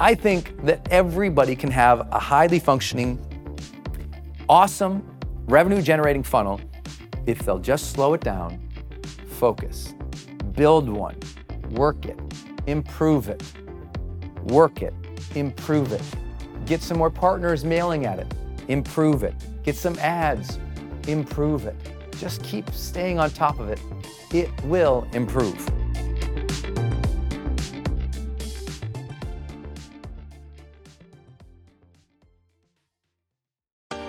I think that everybody can have a highly functioning, awesome revenue generating funnel if they'll just slow it down, focus, build one, work it, improve it, work it, improve it, get some more partners mailing at it, improve it, get some ads, improve it. Just keep staying on top of it. It will improve.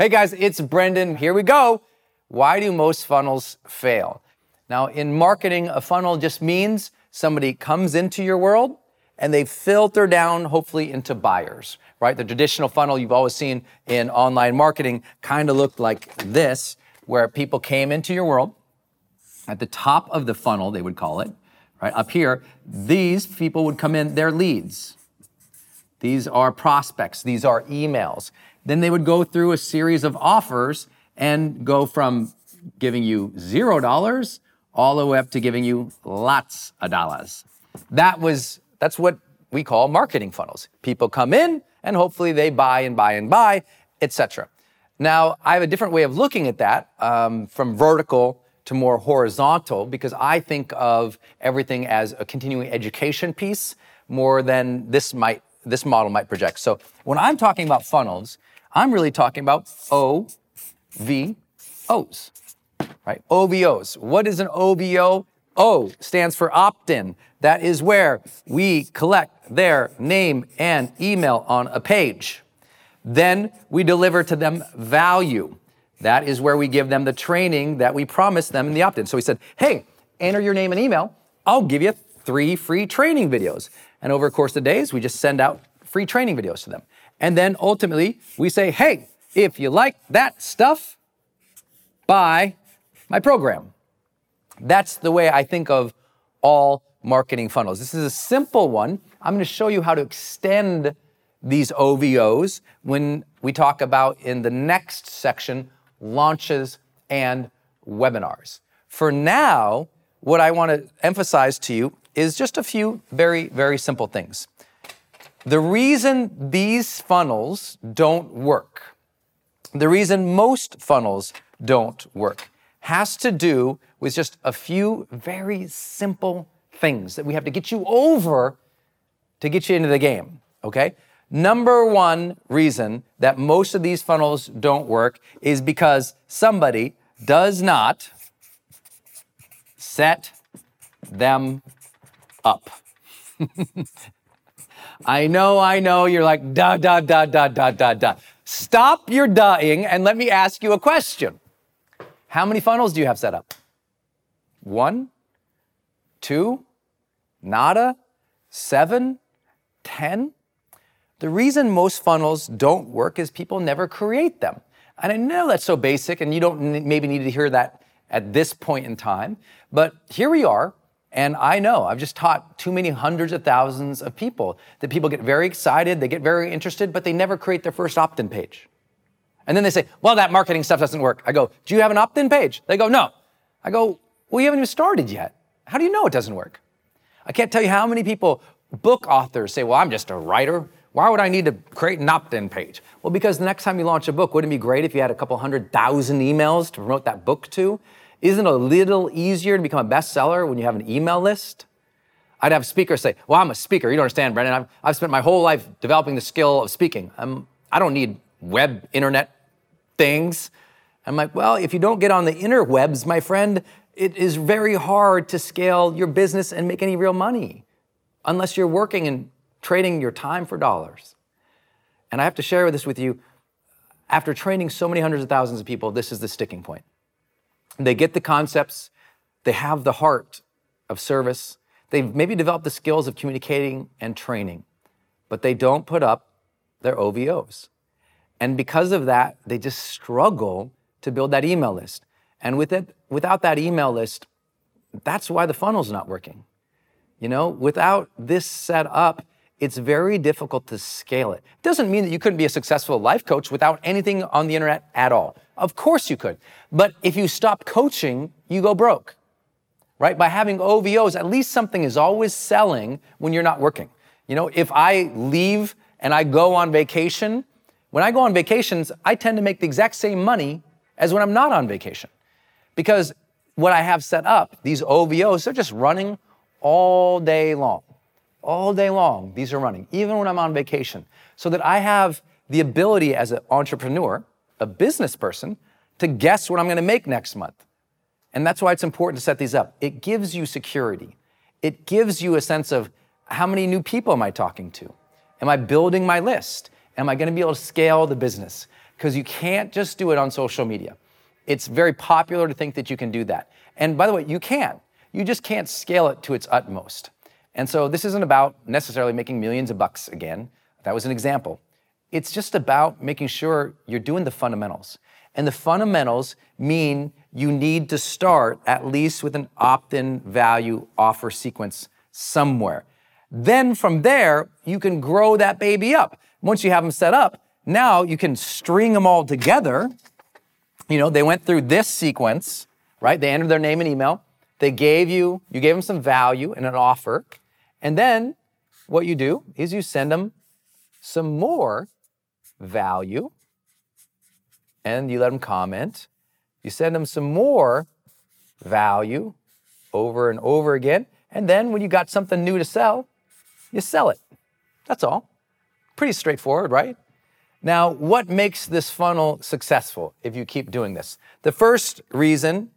Hey guys, it's Brendon. Here we go. Why do most funnels fail? Now, in marketing, a funnel just means somebody comes into your world and they filter down, hopefully, into buyers, right? The traditional funnel you've always seen in online marketing kind of looked like this, where people came into your world. At the top of the funnel, they would call it, right? Up here, these people would come in, they're leads. These are prospects, these are emails. Then they would go through a series of offers and go from giving you zero dollars all the way up to giving you lots of dollars. That was that's what we call marketing funnels. People come in and hopefully they buy and buy and buy, etc. Now I have a different way of looking at that um, from vertical to more horizontal because I think of everything as a continuing education piece more than this might this model might project. So when I'm talking about funnels, I'm really talking about OVOs, right? OVOs. What is an OVO? O stands for opt in. That is where we collect their name and email on a page. Then we deliver to them value. That is where we give them the training that we promised them in the opt in. So we said, hey, enter your name and email. I'll give you three free training videos. And over the course of days, we just send out free training videos to them. And then ultimately, we say, hey, if you like that stuff, buy my program. That's the way I think of all marketing funnels. This is a simple one. I'm going to show you how to extend these OVOs when we talk about in the next section launches and webinars. For now, what I want to emphasize to you is just a few very, very simple things. The reason these funnels don't work, the reason most funnels don't work, has to do with just a few very simple things that we have to get you over to get you into the game, okay? Number one reason that most of these funnels don't work is because somebody does not set them up. I know, I know, you're like, da, da, da, da, da, da, da. Stop your dying and let me ask you a question. How many funnels do you have set up? One, two, nada, seven, ten? The reason most funnels don't work is people never create them. And I know that's so basic, and you don't maybe need to hear that at this point in time, but here we are. And I know I've just taught too many hundreds of thousands of people that people get very excited, they get very interested, but they never create their first opt in page. And then they say, well, that marketing stuff doesn't work. I go, do you have an opt in page? They go, no. I go, well, you haven't even started yet. How do you know it doesn't work? I can't tell you how many people, book authors, say, well, I'm just a writer. Why would I need to create an opt in page? Well, because the next time you launch a book, wouldn't it be great if you had a couple hundred thousand emails to promote that book to? Isn't it a little easier to become a bestseller when you have an email list? I'd have speakers say, Well, I'm a speaker. You don't understand, Brendon. I've, I've spent my whole life developing the skill of speaking. I'm, I don't need web, internet things. I'm like, Well, if you don't get on the interwebs, my friend, it is very hard to scale your business and make any real money unless you're working and trading your time for dollars. And I have to share this with you. After training so many hundreds of thousands of people, this is the sticking point. They get the concepts, they have the heart of service, they've maybe developed the skills of communicating and training, but they don't put up their OVOs. And because of that, they just struggle to build that email list. And with it, without that email list, that's why the funnel's not working. You know, without this set up, it's very difficult to scale it. it. Doesn't mean that you couldn't be a successful life coach without anything on the internet at all. Of course you could. But if you stop coaching, you go broke. Right? By having OVOs, at least something is always selling when you're not working. You know, if I leave and I go on vacation, when I go on vacations, I tend to make the exact same money as when I'm not on vacation. Because what I have set up, these OVOs, they're just running all day long all day long, these are running, even when I'm on vacation, so that I have the ability as an entrepreneur, a business person, to guess what I'm gonna make next month. And that's why it's important to set these up. It gives you security. It gives you a sense of how many new people am I talking to? Am I building my list? Am I gonna be able to scale the business? Because you can't just do it on social media. It's very popular to think that you can do that. And by the way, you can. You just can't scale it to its utmost. And so this isn't about necessarily making millions of bucks again. That was an example. It's just about making sure you're doing the fundamentals. And the fundamentals mean you need to start at least with an opt in value offer sequence somewhere. Then from there, you can grow that baby up. Once you have them set up, now you can string them all together. You know, they went through this sequence, right? They entered their name and email. They gave you, you gave them some value and an offer. And then what you do is you send them some more value and you let them comment. You send them some more value over and over again. And then when you got something new to sell, you sell it. That's all. Pretty straightforward, right? Now, what makes this funnel successful if you keep doing this? The first reason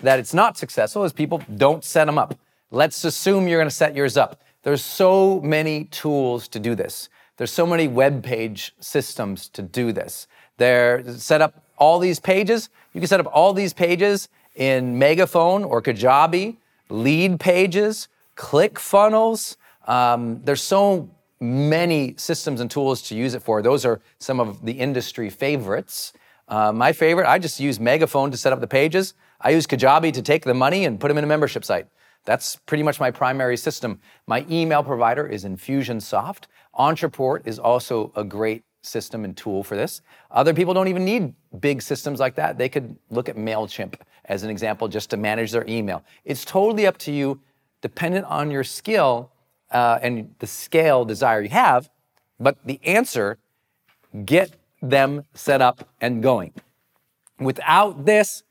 that it's not successful is people don't set them up. Let's assume you're going to set yours up. There's so many tools to do this. There's so many web page systems to do this. They're set up all these pages. You can set up all these pages in Megaphone or Kajabi, Leadpages, ClickFunnels. Um, there's so many systems and tools to use it for. Those are some of the industry favorites. Uh, my favorite, I just use Megaphone to set up the pages. I use Kajabi to take the money and put them in a membership site. That's pretty much my primary system. My email provider is Infusionsoft. Ontraport is also a great system and tool for this. Other people don't even need big systems like that. They could look at MailChimp as an example just to manage their email. It's totally up to you, dependent on your skill uh, and the scale desire you have. But the answer get them set up and going. Without this,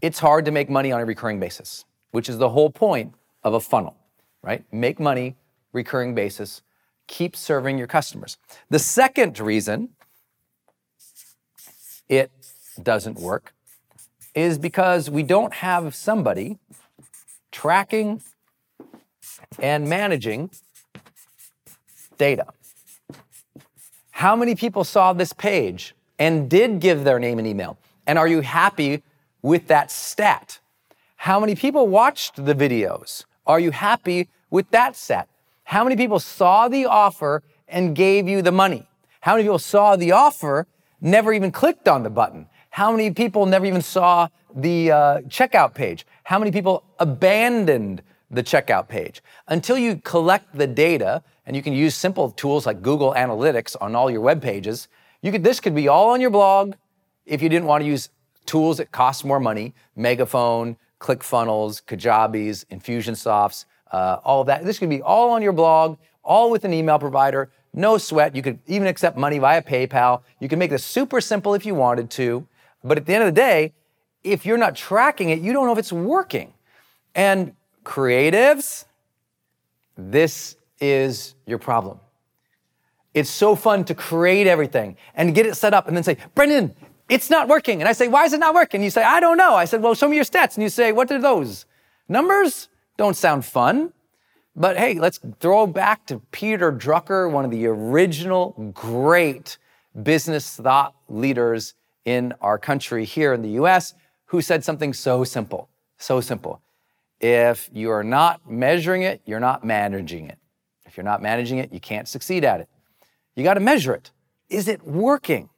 it's hard to make money on a recurring basis, which is the whole point of a funnel, right? Make money, recurring basis, keep serving your customers. The second reason it doesn't work is because we don't have somebody tracking and managing data. How many people saw this page and did give their name and email? And are you happy with that stat? How many people watched the videos? Are you happy with that set? How many people saw the offer and gave you the money? How many people saw the offer, never even clicked on the button? How many people never even saw the uh, checkout page? How many people abandoned the checkout page? Until you collect the data, and you can use simple tools like Google Analytics on all your web pages, you could, this could be all on your blog if you didn't want to use tools that cost more money, Megaphone, ClickFunnels, Kajabis, Infusionsofts, uh, all of that. This could be all on your blog, all with an email provider, no sweat. You could even accept money via PayPal. You can make this super simple if you wanted to. But at the end of the day, if you're not tracking it, you don't know if it's working. And creatives, this is your problem. It's so fun to create everything and get it set up and then say, Brendon, it's not working. And I say, why is it not working? You say, I don't know. I said, well, show me your stats. And you say, what are those? Numbers? don't sound fun. But hey, let's throw back to Peter Drucker, one of the original great business thought leaders in our country here in the US, who said something so simple, so simple. If you are not measuring it, you're not managing it. If you're not managing it, you can't succeed at it. You got to measure it. Is it working?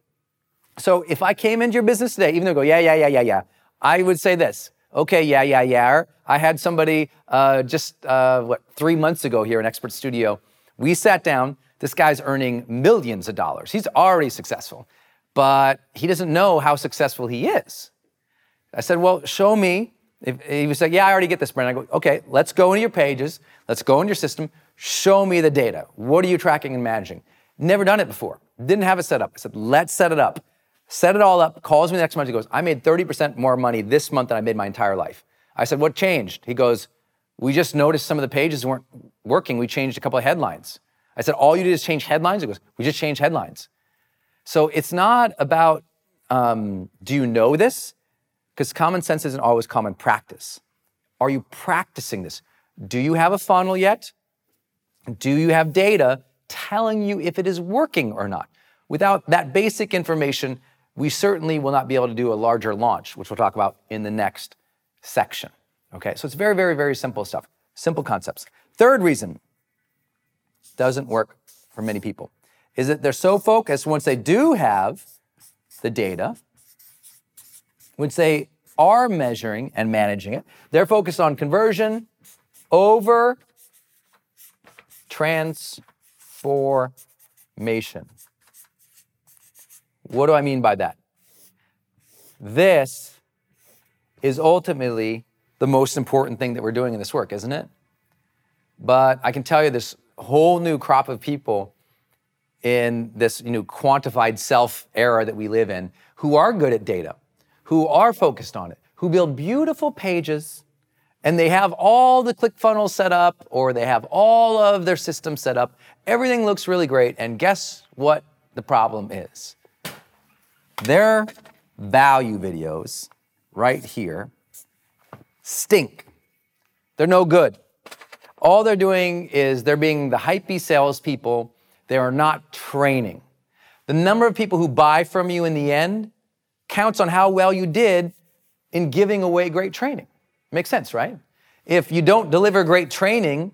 So if I came into your business today, even though I go, yeah, yeah, yeah, yeah, yeah, I would say this Okay, yeah, yeah, yeah. I had somebody uh, just, uh, what, three months ago here in Expert Studio. We sat down. This guy's earning millions of dollars. He's already successful, but he doesn't know how successful he is. I said, Well, show me. If, he was like, Yeah, I already get this, Brendon. I go, Okay, let's go into your pages. Let's go into your system. Show me the data. What are you tracking and managing? Never done it before. Didn't have it set up. I said, Let's set it up set it all up, calls me the next month. He goes, I made 30% more money this month than I made my entire life. I said, What changed? He goes, We just noticed some of the pages weren't working. We changed a couple of headlines. I said, All you did is change headlines? He goes, We just changed headlines. So it's not about um, do you know this? Because common sense isn't always common practice. Are you practicing this? Do you have a funnel yet? Do you have data telling you if it is working or not? Without that basic information, we certainly will not be able to do a larger launch, which we'll talk about in the next section. Okay, so it's very, very, very simple stuff, simple concepts. Third reason doesn't work for many people is that they're so focused once they do have the data, once they are measuring and managing it, they're focused on conversion over transformation. What do I mean by that? This is ultimately the most important thing that we're doing in this work, isn't it? But I can tell you this whole new crop of people in this you know, quantified self era that we live in who are good at data, who are focused on it, who build beautiful pages and they have all the ClickFunnels set up or they have all of their systems set up. Everything looks really great. And guess what the problem is? Their value videos right here stink. They're no good. All they're doing is they're being the hypey salespeople. They are not training. The number of people who buy from you in the end counts on how well you did in giving away great training. Makes sense, right? If you don't deliver great training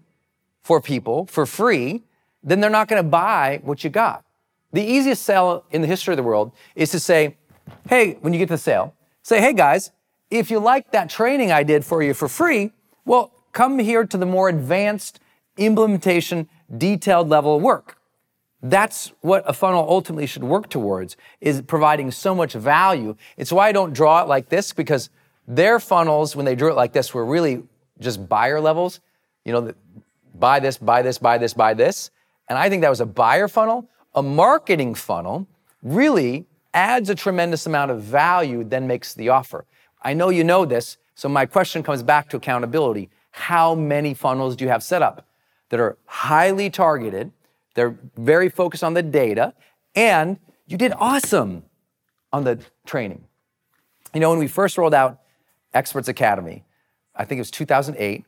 for people for free, then they're not going to buy what you got. The easiest sale in the history of the world is to say, hey, when you get to the sale, say, hey guys, if you like that training I did for you for free, well, come here to the more advanced implementation, detailed level of work. That's what a funnel ultimately should work towards, is providing so much value. It's why I don't draw it like this, because their funnels, when they drew it like this, were really just buyer levels. You know, buy this, buy this, buy this, buy this. And I think that was a buyer funnel. A marketing funnel really adds a tremendous amount of value, then makes the offer. I know you know this, so my question comes back to accountability. How many funnels do you have set up that are highly targeted? They're very focused on the data, and you did awesome on the training. You know, when we first rolled out Experts Academy, I think it was 2008,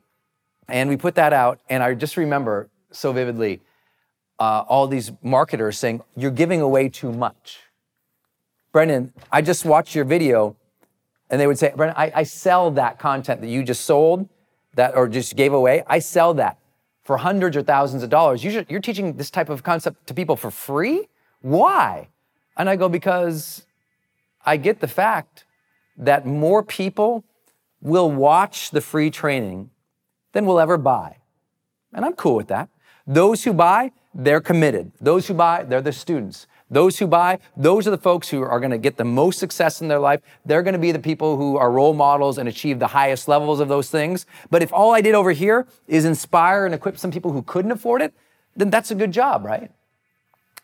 and we put that out, and I just remember so vividly uh, all these marketers saying, You're giving away too much. Brendon, I just watched your video, and they would say, Brendon, I, I sell that content that you just sold, that or just gave away. I sell that for hundreds or thousands of dollars. You you're teaching this type of concept to people for free? Why? And I go, Because I get the fact that more people will watch the free training than will ever buy. And I'm cool with that. Those who buy, they're committed. Those who buy, they're the students. Those who buy, those are the folks who are going to get the most success in their life. They're going to be the people who are role models and achieve the highest levels of those things. But if all I did over here is inspire and equip some people who couldn't afford it, then that's a good job, right?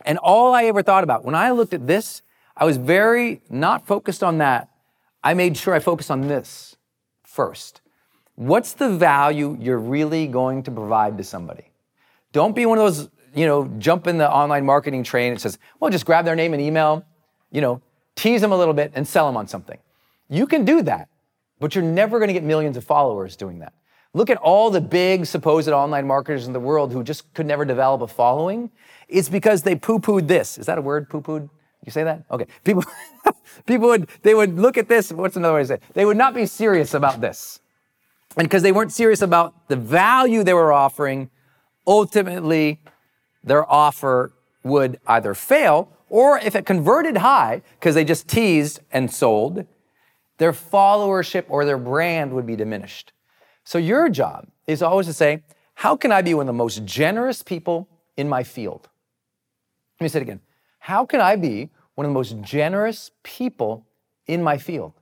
And all I ever thought about when I looked at this, I was very not focused on that. I made sure I focused on this first. What's the value you're really going to provide to somebody? Don't be one of those, you know, jump in the online marketing train It says, well, just grab their name and email, you know, tease them a little bit and sell them on something. You can do that, but you're never going to get millions of followers doing that. Look at all the big supposed online marketers in the world who just could never develop a following. It's because they poo-pooed this. Is that a word, poo-pooed? You say that? Okay. People, people would, they would look at this. What's another way to say it? They would not be serious about this. And because they weren't serious about the value they were offering, ultimately their offer would either fail or if it converted high, because they just teased and sold, their followership or their brand would be diminished. So your job is always to say, how can I be one of the most generous people in my field? Let me say it again. How can I be one of the most generous people in my field?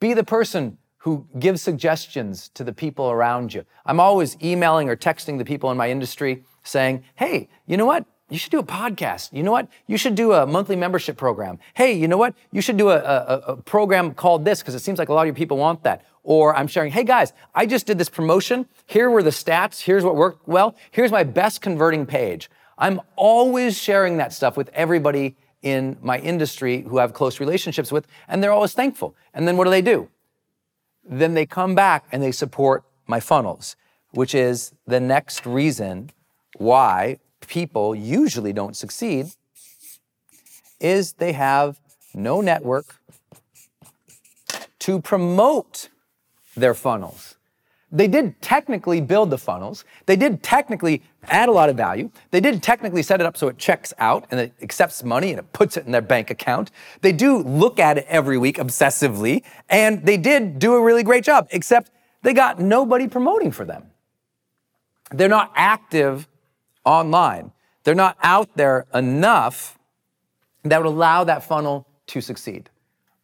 Be the person who gives suggestions to the people around you. I'm always emailing or texting the people in my industry saying, hey, you know what? You should do a podcast. You know what? You should do a monthly membership program. Hey, you know what? You should do a, a, a program called this because it seems like a lot of your people want that. Or I'm sharing, hey guys, I just did this promotion. Here were the stats. Here's what worked well. Here's my best converting page. I'm always sharing that stuff with everybody in my industry who I have close relationships with, and they're always thankful. And then what do they do? Then they come back and they support my funnels, which is the next reason why people usually don't succeed is they have no network to promote their funnels. They did technically build the funnels. They did technically add a lot of value. They did technically set it up so it checks out and it accepts money and it puts it in their bank account. They do look at it every week obsessively, and they did do a really great job, except they got nobody promoting for them. They're not active online. They're not out there enough that would allow that funnel to succeed.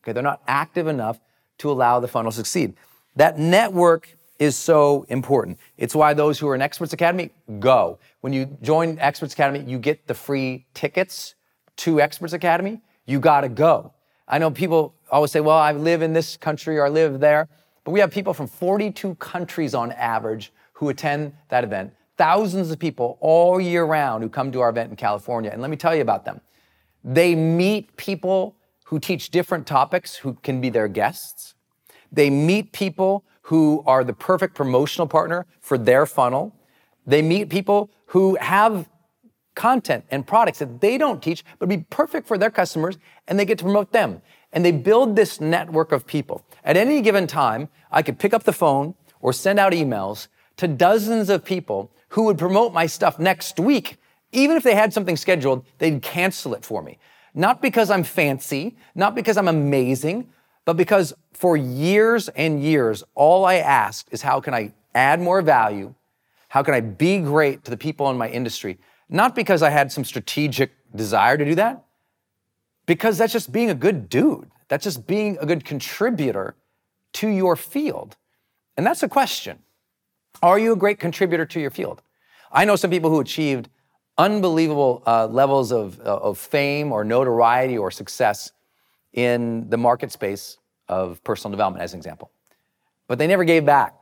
Okay, they're not active enough to allow the funnel to succeed. That network is so important. It's why those who are in Experts Academy go. When you join Experts Academy, you get the free tickets to Experts Academy. You got to go. I know people always say, well, I live in this country or I live there. But we have people from 42 countries on average who attend that event. Thousands of people all year round who come to our event in California. And let me tell you about them. They meet people who teach different topics who can be their guests. They meet people who are the perfect promotional partner for their funnel. They meet people who have content and products that they don't teach, but be perfect for their customers, and they get to promote them. And they build this network of people. At any given time, I could pick up the phone or send out emails to dozens of people who would promote my stuff next week. Even if they had something scheduled, they'd cancel it for me. Not because I'm fancy, not because I'm amazing, but because for years and years, all I asked is how can I add more value? How can I be great to the people in my industry? Not because I had some strategic desire to do that, because that's just being a good dude. That's just being a good contributor to your field. And that's a question. Are you a great contributor to your field? I know some people who achieved unbelievable uh, levels of, uh, of fame or notoriety or success in the market space of personal development, as an example. But they never gave back.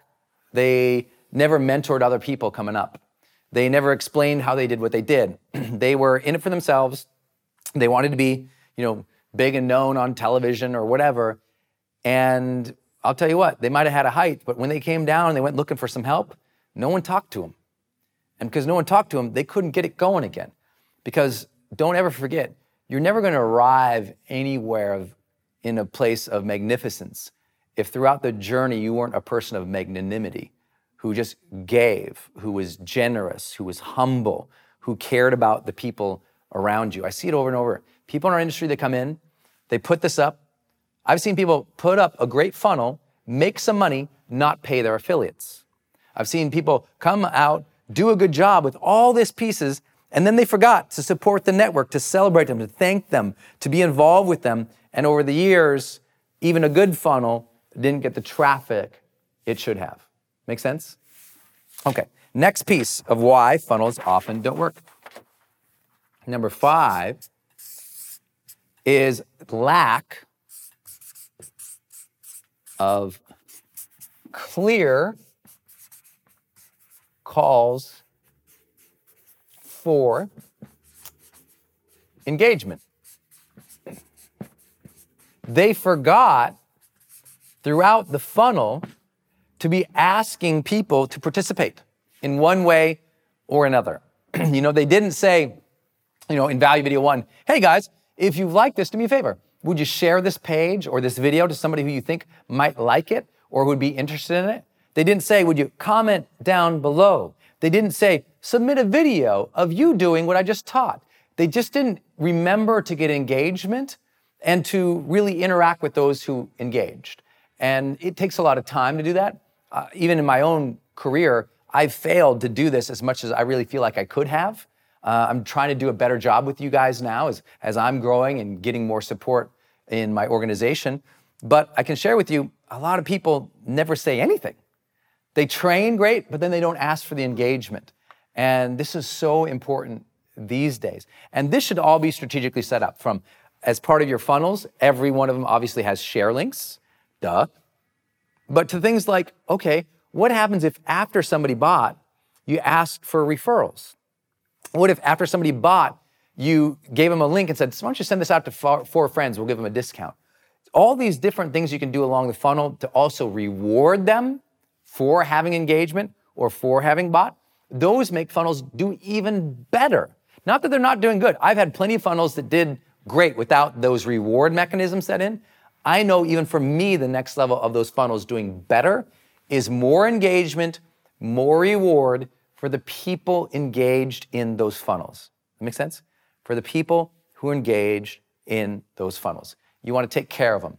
They never mentored other people coming up. They never explained how they did what they did. they were in it for themselves. They wanted to be, you know, big and known on television or whatever. And I'll tell you what, they might have had a height, but when they came down and they went looking for some help, no one talked to them. And because no one talked to them, they couldn't get it going again. Because don't ever forget, you're never going to arrive anywhere of, in a place of magnificence if throughout the journey you weren't a person of magnanimity who just gave, who was generous, who was humble, who cared about the people around you. I see it over and over. People in our industry that come in, they put this up. I've seen people put up a great funnel, make some money, not pay their affiliates. I've seen people come out, do a good job with all these pieces, and then they forgot to support the network, to celebrate them, to thank them, to be involved with them. And over the years, even a good funnel didn't get the traffic it should have. Make sense? Okay, next piece of why funnels often don't work. Number five is lack of clear calls for engagement. They forgot throughout the funnel to be asking people to participate in one way or another. you know, they didn't say, you know, in value video one, hey guys, if you like this, do me a favor. Would you share this page or this video to somebody who you think might like it or would be interested in it? They didn't say, would you comment down below? They didn't say, submit a video of you doing what I just taught. They just didn't remember to get engagement and to really interact with those who engaged. And it takes a lot of time to do that uh, even in my own career, I've failed to do this as much as I really feel like I could have. Uh, I'm trying to do a better job with you guys now as, as I'm growing and getting more support in my organization. But I can share with you, a lot of people never say anything. They train great, but then they don't ask for the engagement. And this is so important these days. And this should all be strategically set up from as part of your funnels. Every one of them obviously has share links, duh. But to things like, okay, what happens if after somebody bought, you asked for referrals? What if after somebody bought, you gave them a link and said, why don't you send this out to four, friends? We'll give them a discount. All these different things you can do along the funnel to also reward them for having engagement or for having bought. Those make funnels do even better. Not that they're not doing good. I've had plenty of funnels that did great without those reward mechanisms set in. I know even for me, the next level of those funnels doing better is more engagement, more reward for the people engaged in those funnels. That makes sense? For the people who are engaged in those funnels. You want to take care of them.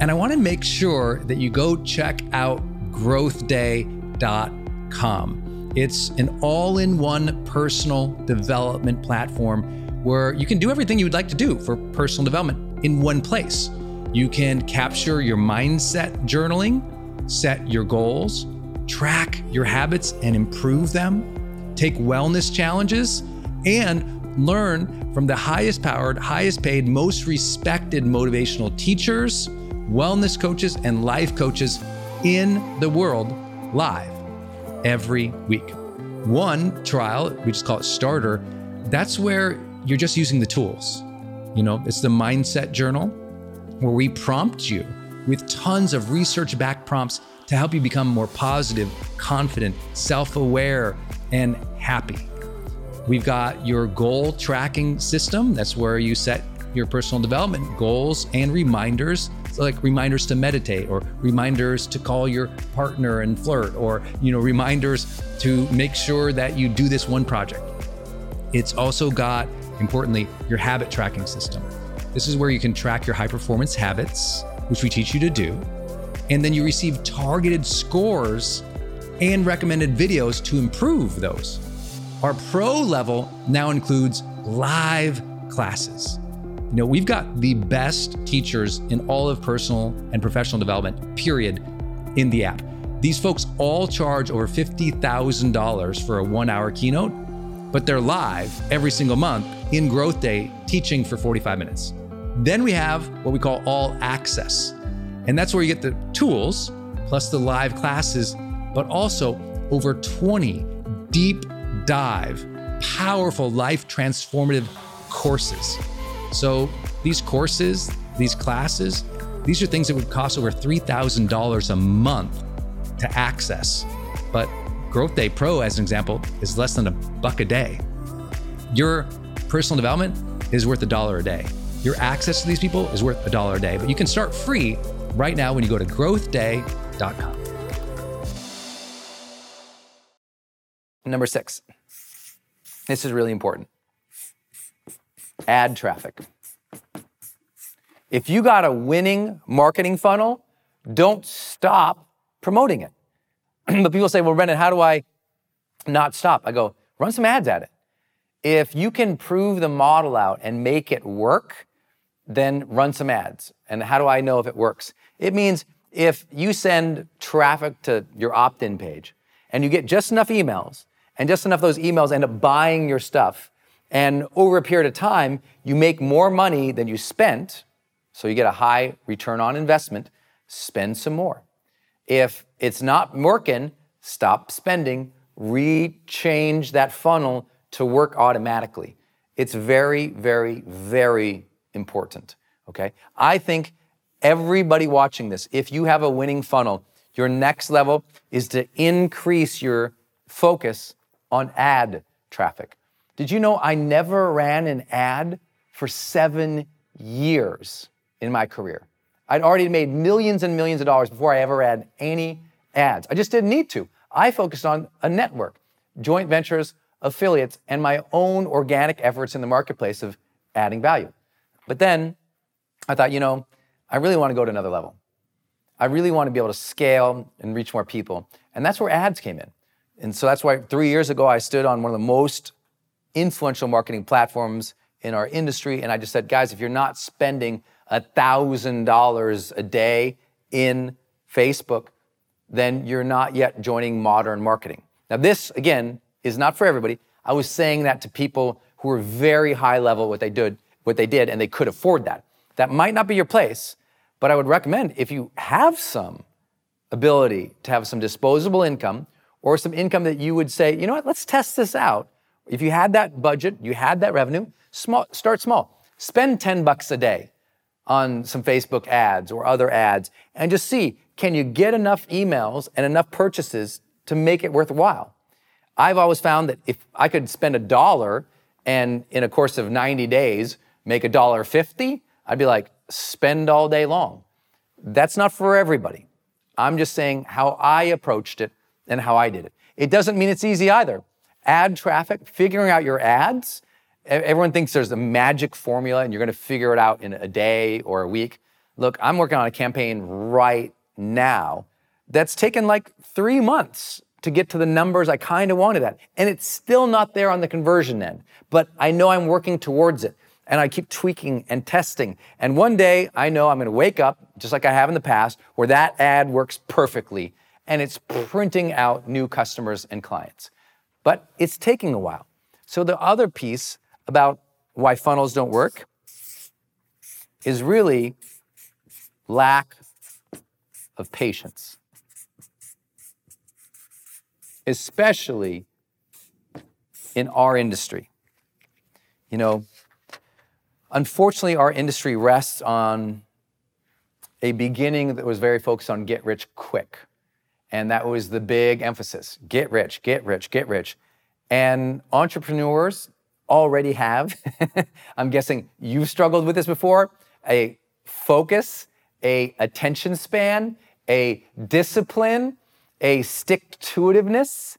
and I want to make sure that you go check out growthday.com. It's an all in one personal development platform where you can do everything you would like to do for personal development in one place. You can capture your mindset journaling, set your goals, track your habits and improve them, take wellness challenges, and learn from the highest powered, highest paid, most respected motivational teachers, wellness coaches, and life coaches in the world live every week. One trial, we just call it starter, that's where you're just using the tools. You know, it's the mindset journal where we prompt you with tons of research backed prompts to help you become more positive, confident, self aware, and happy. We've got your goal tracking system. That's where you set your personal development goals and reminders like reminders to meditate or reminders to call your partner and flirt or you know reminders to make sure that you do this one project. It's also got importantly your habit tracking system. This is where you can track your high performance habits which we teach you to do and then you receive targeted scores and recommended videos to improve those. Our pro level now includes live classes. You know, we've got the best teachers in all of personal and professional development, period, in the app. These folks all charge over $50,000 for a one hour keynote, but they're live every single month in Growth Day teaching for 45 minutes. Then we have what we call all access. And that's where you get the tools plus the live classes, but also over 20 deep dive, powerful life transformative courses. So these courses, these classes, these are things that would cost over $3,000 a month to access. But Growth Day Pro, as an example, is less than a buck a day. Your personal development is worth a dollar a day. Your access to these people is worth a dollar a day. But you can start free right now when you go to growthday.com. Number six, this is really important ad traffic. If you got a winning marketing funnel, don't stop promoting it. but people say, well, Brendon, how do I not stop? I go, run some ads at it. If you can prove the model out and make it work, then run some ads. And how do I know if it works? It means if you send traffic to your opt in page and you get just enough emails and just enough of those emails end up buying your stuff. And over a period of time, you make more money than you spent. So you get a high return on investment. Spend some more. If it's not working, stop spending, rechange that funnel to work automatically. It's very, very, very important. Okay? I think everybody watching this, if you have a winning funnel, your next level is to increase your focus on ad traffic. Did you know I never ran an ad for seven years in my career? I'd already made millions and millions of dollars before I ever ran any ads. I just didn't need to. I focused on a network, joint ventures, affiliates, and my own organic efforts in the marketplace of adding value. But then I thought, you know, I really want to go to another level. I really want to be able to scale and reach more people. And that's where ads came in. And so that's why three years ago I stood on one of the most influential marketing platforms in our industry. And I just said, guys, if you're not spending $1,000 a day in Facebook, then you're not yet joining modern marketing. Now, this, again, is not for everybody. I was saying that to people who were very high level what they did, what they did, and they could afford that. That might not be your place, but I would recommend if you have some ability to have some disposable income or some income that you would say, you know what, let's test this out. If you had that budget, you had that revenue, small, start small. Spend 10 bucks a day on some Facebook ads or other ads and just see, can you get enough emails and enough purchases to make it worthwhile? I've always found that if I could spend a dollar and in a course of 90 days make a dollar 50, I'd be like, spend all day long. That's not for everybody. I'm just saying how I approached it and how I did it. It doesn't mean it's easy either. Ad traffic, figuring out your ads, everyone thinks there's a magic formula and you're going to figure it out in a day or a week. Look, I'm working on a campaign right now that's taken like three months to get to the numbers I kind of wanted at. And it's still not there on the conversion end, but I know I'm working towards it and I keep tweaking and testing. And one day I know I'm going to wake up, just like I have in the past, where that ad works perfectly and it's printing out new customers and clients. But it's taking a while. So the other piece about why funnels don't work is really lack of patience, especially in our industry. You know, Unfortunately, our industry rests on a beginning that was very focused on get rich quick. And that was the big emphasis get rich, get rich, get rich. And entrepreneurs already have, I'm guessing you've struggled with this before, a focus, a attention span, a discipline, a stick to itiveness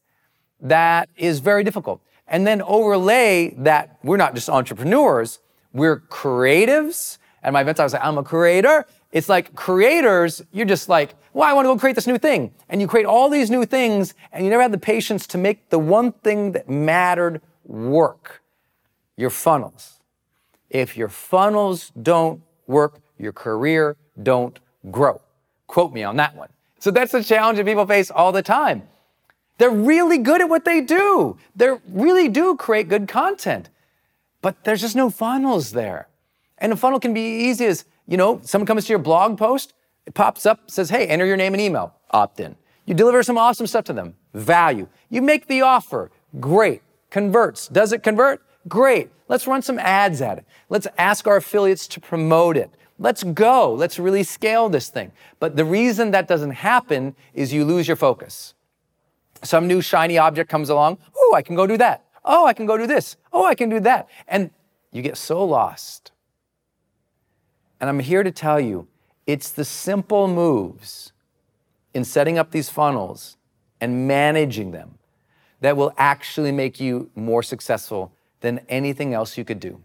that is very difficult. And then overlay that we're not just entrepreneurs, we're creatives. At my events, I was like, I'm a creator. It's like creators, you're just like, well, I want to go create this new thing. And you create all these new things, and you never have the patience to make the one thing that mattered work your funnels. If your funnels don't work, your career don't grow. Quote me on that one. So that's the challenge that people face all the time. They're really good at what they do. They really do create good content but there's just no funnels there. And a funnel can be easy as, you know, someone comes to your blog post, it pops up, says, hey, enter your name and email, opt in. You deliver some awesome stuff to them, value. You make the offer, great. Converts. Does it convert? Great. Let's run some ads at it. Let's ask our affiliates to promote it. Let's go. Let's really scale this thing. But the reason that doesn't happen is you lose your focus. Some new shiny object comes along. Oh, I can go do that. Oh, I can go do this. Oh, I can do that. And you get so lost. And I'm here to tell you it's the simple moves in setting up these funnels and managing them that will actually make you more successful than anything else you could do.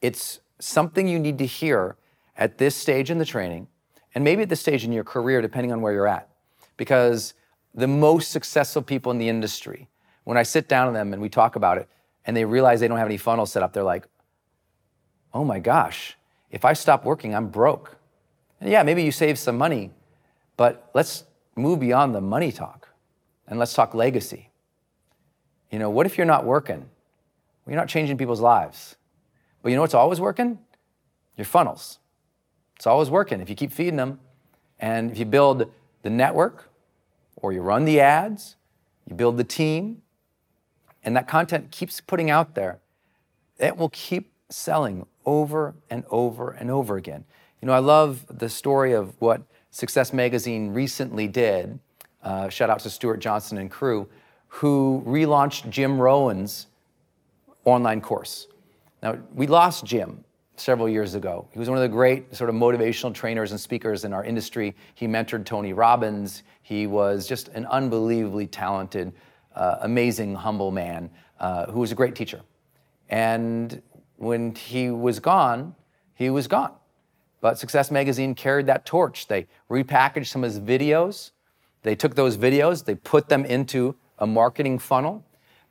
It's something you need to hear at this stage in the training and maybe at this stage in your career, depending on where you're at. Because the most successful people in the industry when I sit down with them and we talk about it and they realize they don't have any funnels set up, they're like, oh my gosh, if I stop working, I'm broke. And yeah, maybe you save some money, but let's move beyond the money talk and let's talk legacy. You know, what if you're not working? Well, you're not changing people's lives. But you know what's always working? Your funnels. It's always working if you keep feeding them. And if you build the network or you run the ads, you build the team, and that content keeps putting out there, it will keep selling over and over and over again. You know, I love the story of what Success Magazine recently did. Uh, shout out to Stuart Johnson and crew, who relaunched Jim Rohn's online course. Now, we lost Jim several years ago. He was one of the great sort of motivational trainers and speakers in our industry. He mentored Tony Robbins. He was just an unbelievably talented uh, amazing, humble man uh, who was a great teacher. And when he was gone, he was gone. But Success Magazine carried that torch. They repackaged some of his videos. They took those videos, they put them into a marketing funnel.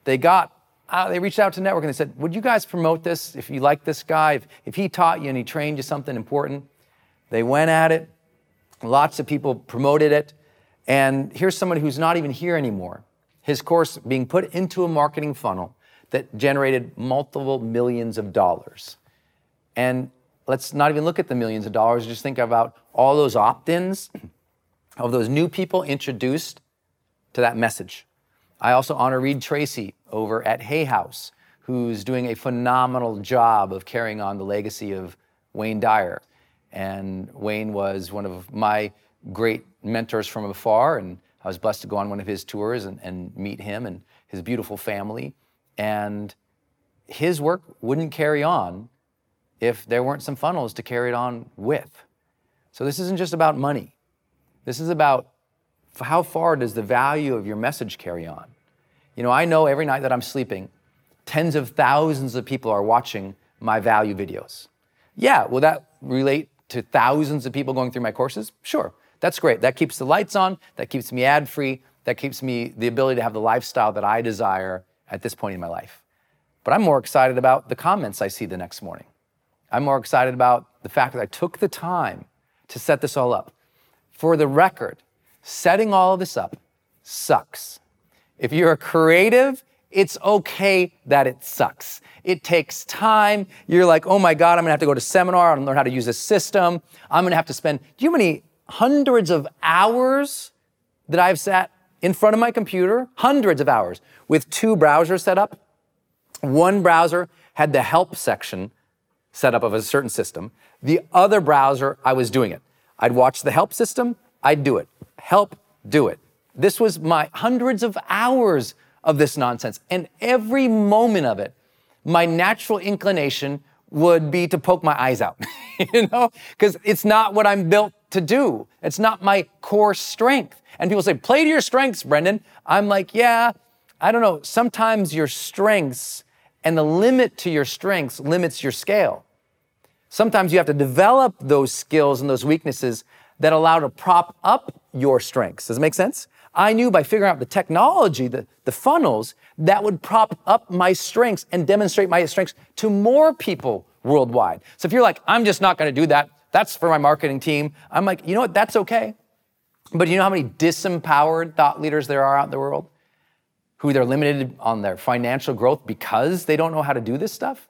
They got uh, they reached out to network and they said, "Would you guys promote this if you like this guy? If, if he taught you and he trained you something important?" They went at it. Lots of people promoted it. And here's somebody who's not even here anymore. His course being put into a marketing funnel that generated multiple millions of dollars. And let's not even look at the millions of dollars, just think about all those opt ins of those new people introduced to that message. I also honor Reid Tracy over at Hay House, who's doing a phenomenal job of carrying on the legacy of Wayne Dyer. And Wayne was one of my great mentors from afar, and I was blessed to go on one of his tours and, and meet him and his beautiful family. And his work wouldn't carry on if there weren't some funnels to carry it on with. So this isn't just about money. This is about how far does the value of your message carry on? You know, I know every night that I'm sleeping, tens of thousands of people are watching my value videos. Yeah, will that relate to thousands of people going through my courses? Sure. That's great. That keeps the lights on, that keeps me ad free, that keeps me the ability to have the lifestyle that I desire at this point in my life. But I'm more excited about the comments I see the next morning. I'm more excited about the fact that I took the time to set this all up. For the record, setting all of this up sucks. If you're a creative, it's okay that it sucks. It takes time. You're like, oh my God, I'm gonna have to go to seminar and learn how to use a system. I'm gonna have to spend, do you know many hundreds of hours that I've sat in front of my computer? Hundreds of hours with two browsers set up. One browser had the help section set up of a certain system. The other browser, I was doing it. I'd watch the help system, I'd do it. Help, do it. This was my hundreds of hours of this nonsense. And every moment of it, my natural inclination would be to poke my eyes out, you know, because it's not what I'm built to do. It's not my core strength. And people say, play to your strengths, Brendon. I'm like, yeah, I don't know. Sometimes your strengths and the limit to your strengths limits your scale. Sometimes you have to develop those skills and those weaknesses that allow to prop up your strengths. Does it make sense? I knew by figuring out the technology, the, the funnels, that would prop up my strengths and demonstrate my strengths to more people worldwide. So if you're like, I'm just not going to do that, that's for my marketing team. I'm like, you know what? That's okay. But you know how many disempowered thought leaders there are out in the world? Who they're limited on their financial growth because they don't know how to do this stuff?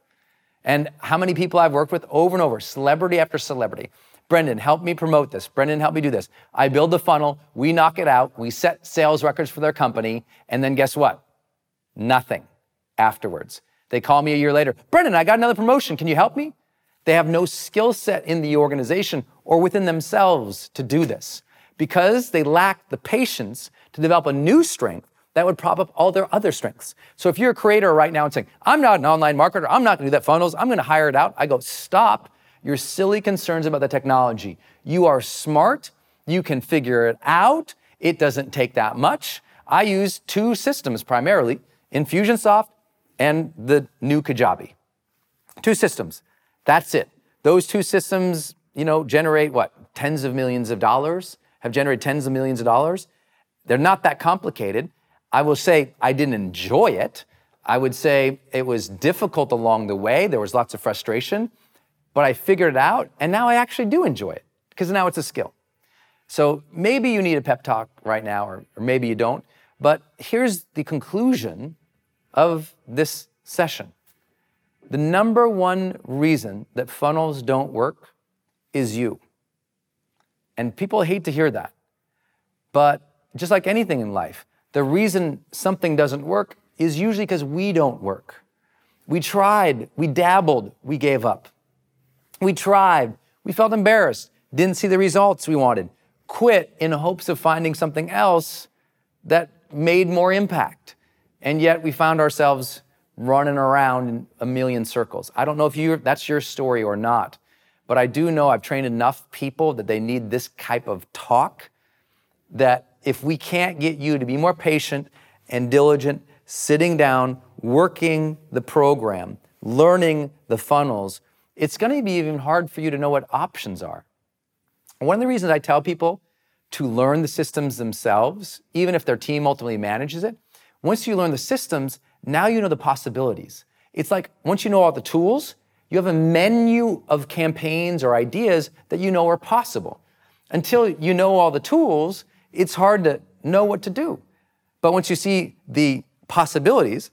And how many people I've worked with over and over, celebrity after celebrity, Brendon, help me promote this. Brendon, help me do this. I build the funnel, we knock it out, we set sales records for their company, and then guess what? Nothing afterwards. They call me a year later, Brendon, I got another promotion. Can you help me? They have no skill set in the organization or within themselves to do this because they lack the patience to develop a new strength that would prop up all their other strengths. So if you're a creator right now and saying, I'm not an online marketer, I'm not gonna do that funnels, I'm gonna hire it out, I go, stop your silly concerns about the technology. You are smart. You can figure it out. It doesn't take that much. I use two systems primarily Infusionsoft and the new Kajabi. Two systems. That's it. Those two systems, you know, generate what? Tens of millions of dollars, have generated tens of millions of dollars. They're not that complicated. I will say I didn't enjoy it. I would say it was difficult along the way. There was lots of frustration but I figured it out, and now I actually do enjoy it because now it's a skill. So maybe you need a pep talk right now, or, or maybe you don't. But here's the conclusion of this session. The number one reason that funnels don't work is you. And people hate to hear that. But just like anything in life, the reason something doesn't work is usually because we don't work. We tried, we dabbled, we gave up. We tried. We felt embarrassed. Didn't see the results we wanted. Quit in hopes of finding something else that made more impact. And yet we found ourselves running around in a million circles. I don't know if you that's your story or not, but I do know I've trained enough people that they need this type of talk that if we can't get you to be more patient and diligent, sitting down, working the program, learning the funnels, it's going to be even hard for you to know what options are. One of the reasons I tell people to learn the systems themselves, even if their team ultimately manages it, Once you learn the systems, now you know the possibilities. It's like once you know all the tools, you have a menu of campaigns or ideas that you know are possible. Until you know all the tools, it's hard to know what to do. But once you see the possibilities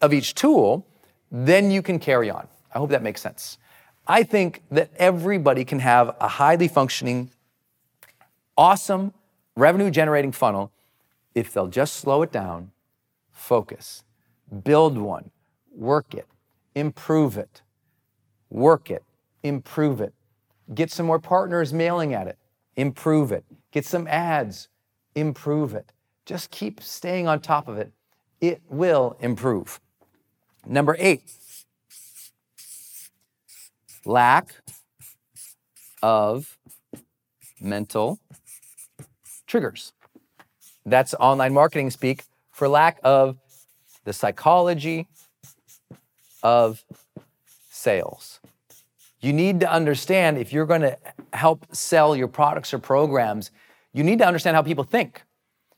of each tool, then you can carry on. I hope that makes sense. I think that everybody can have a highly functioning, awesome revenue generating funnel if they'll just slow it down, focus, build one, work it, improve it, work it, improve it, get some more partners mailing at it, improve it, get some ads, improve it. Just keep staying on top of it. It will improve. Number eight, lack of mental triggers. That's online marketing speak for lack of the psychology of sales. You need to understand if you're going to help sell your products or programs, you need to understand how people think.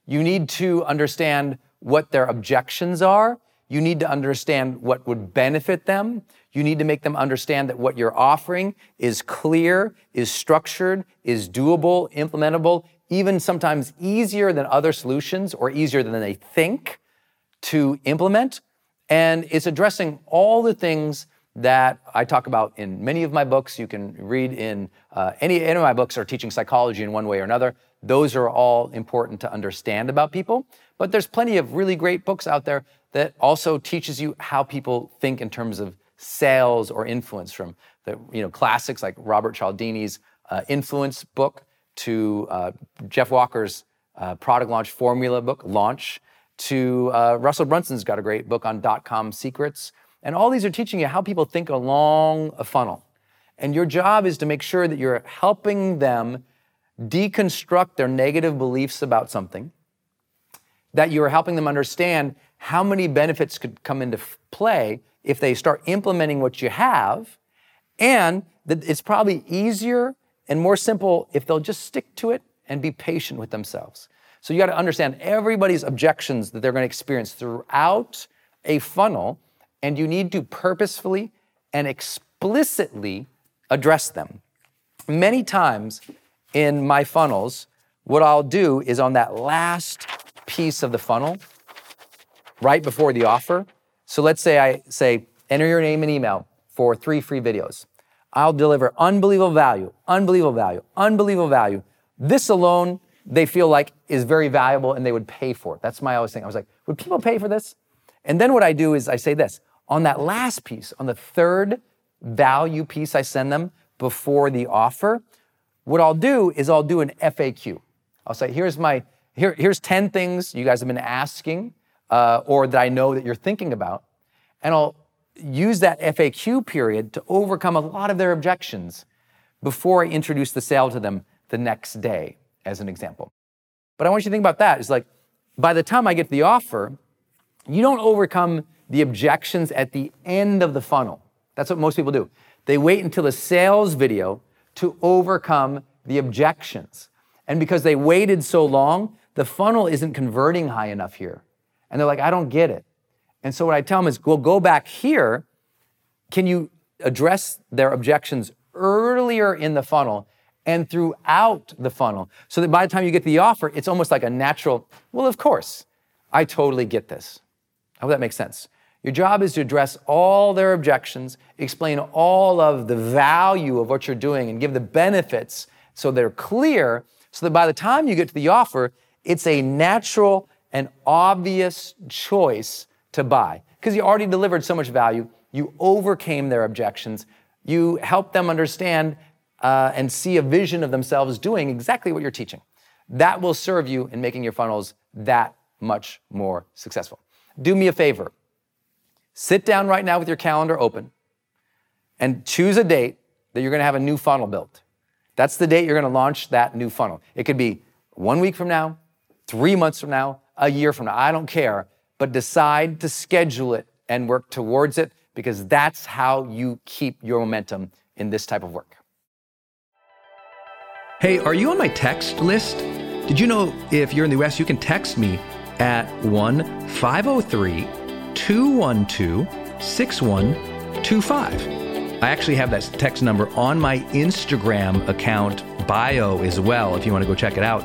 You need to understand what their objections are. You need to understand what would benefit them. You need to make them understand that what you're offering is clear, is structured, is doable, implementable, even sometimes easier than other solutions or easier than they think to implement. And it's addressing all the things that I talk about in many of my books. You can read in uh, any, any of my books are teaching psychology in one way or another. Those are all important to understand about people. But there's plenty of really great books out there that also teaches you how people think in terms of sales or influence from the you know classics like Robert Cialdini's uh, influence book to uh, Jeff Walker's uh, product launch formula book launch to uh, Russell Brunson's got a great book on dot com secrets and all these are teaching you how people think along a funnel and your job is to make sure that you're helping them deconstruct their negative beliefs about something that you're helping them understand how many benefits could come into play if they start implementing what you have, and that it's probably easier and more simple if they'll just stick to it and be patient with themselves. So you got to understand everybody's objections that they're going to experience throughout a funnel, and you need to purposefully and explicitly address them. Many times in my funnels, what I'll do is on that last piece of the funnel, right before the offer. So let's say I say, enter your name and email for three free videos. I'll deliver unbelievable value, unbelievable value, unbelievable value. This alone, they feel like is very valuable and they would pay for it. That's my always thing. I was like, would people pay for this? And then what I do is I say this on that last piece, on the third value piece I send them before the offer, what I'll do is I'll do an FAQ. I'll say, here's my, here, here's 10 things you guys have been asking uh, or that I know that you're thinking about. And I'll use that FAQ period to overcome a lot of their objections before I introduce the sale to them the next day, as an example. But I want you to think about that. It's like by the time I get the offer, you don't overcome the objections at the end of the funnel. That's what most people do. They wait until the sales video to overcome the objections. And because they waited so long, the funnel isn't converting high enough here. And they're like, I don't get it. And so what I tell them is, well, go back here. Can you address their objections earlier in the funnel and throughout the funnel so that by the time you get the offer, it's almost like a natural, well, of course, I totally get this. I hope that makes sense. Your job is to address all their objections, explain all of the value of what you're doing, and give the benefits so they're clear, so that by the time you get to the offer, it's a natural and obvious choice to buy. Because you already delivered so much value, you overcame their objections, you helped them understand uh, and see a vision of themselves doing exactly what you're teaching. That will serve you in making your funnels that much more successful. Do me a favor Sit down right now with your calendar open and choose a date that you're going to have a new funnel built. That's the date you're going to launch that new funnel. It could be one week from now, three months from now, a year from now. I don't care. But decide to schedule it and work towards it because that's how you keep your momentum in this type of work. Hey, are you on my text list? Did you know if you're in the US, you can text me at 1 503 212 6125. I actually have that text number on my Instagram account bio as well if you want to go check it out.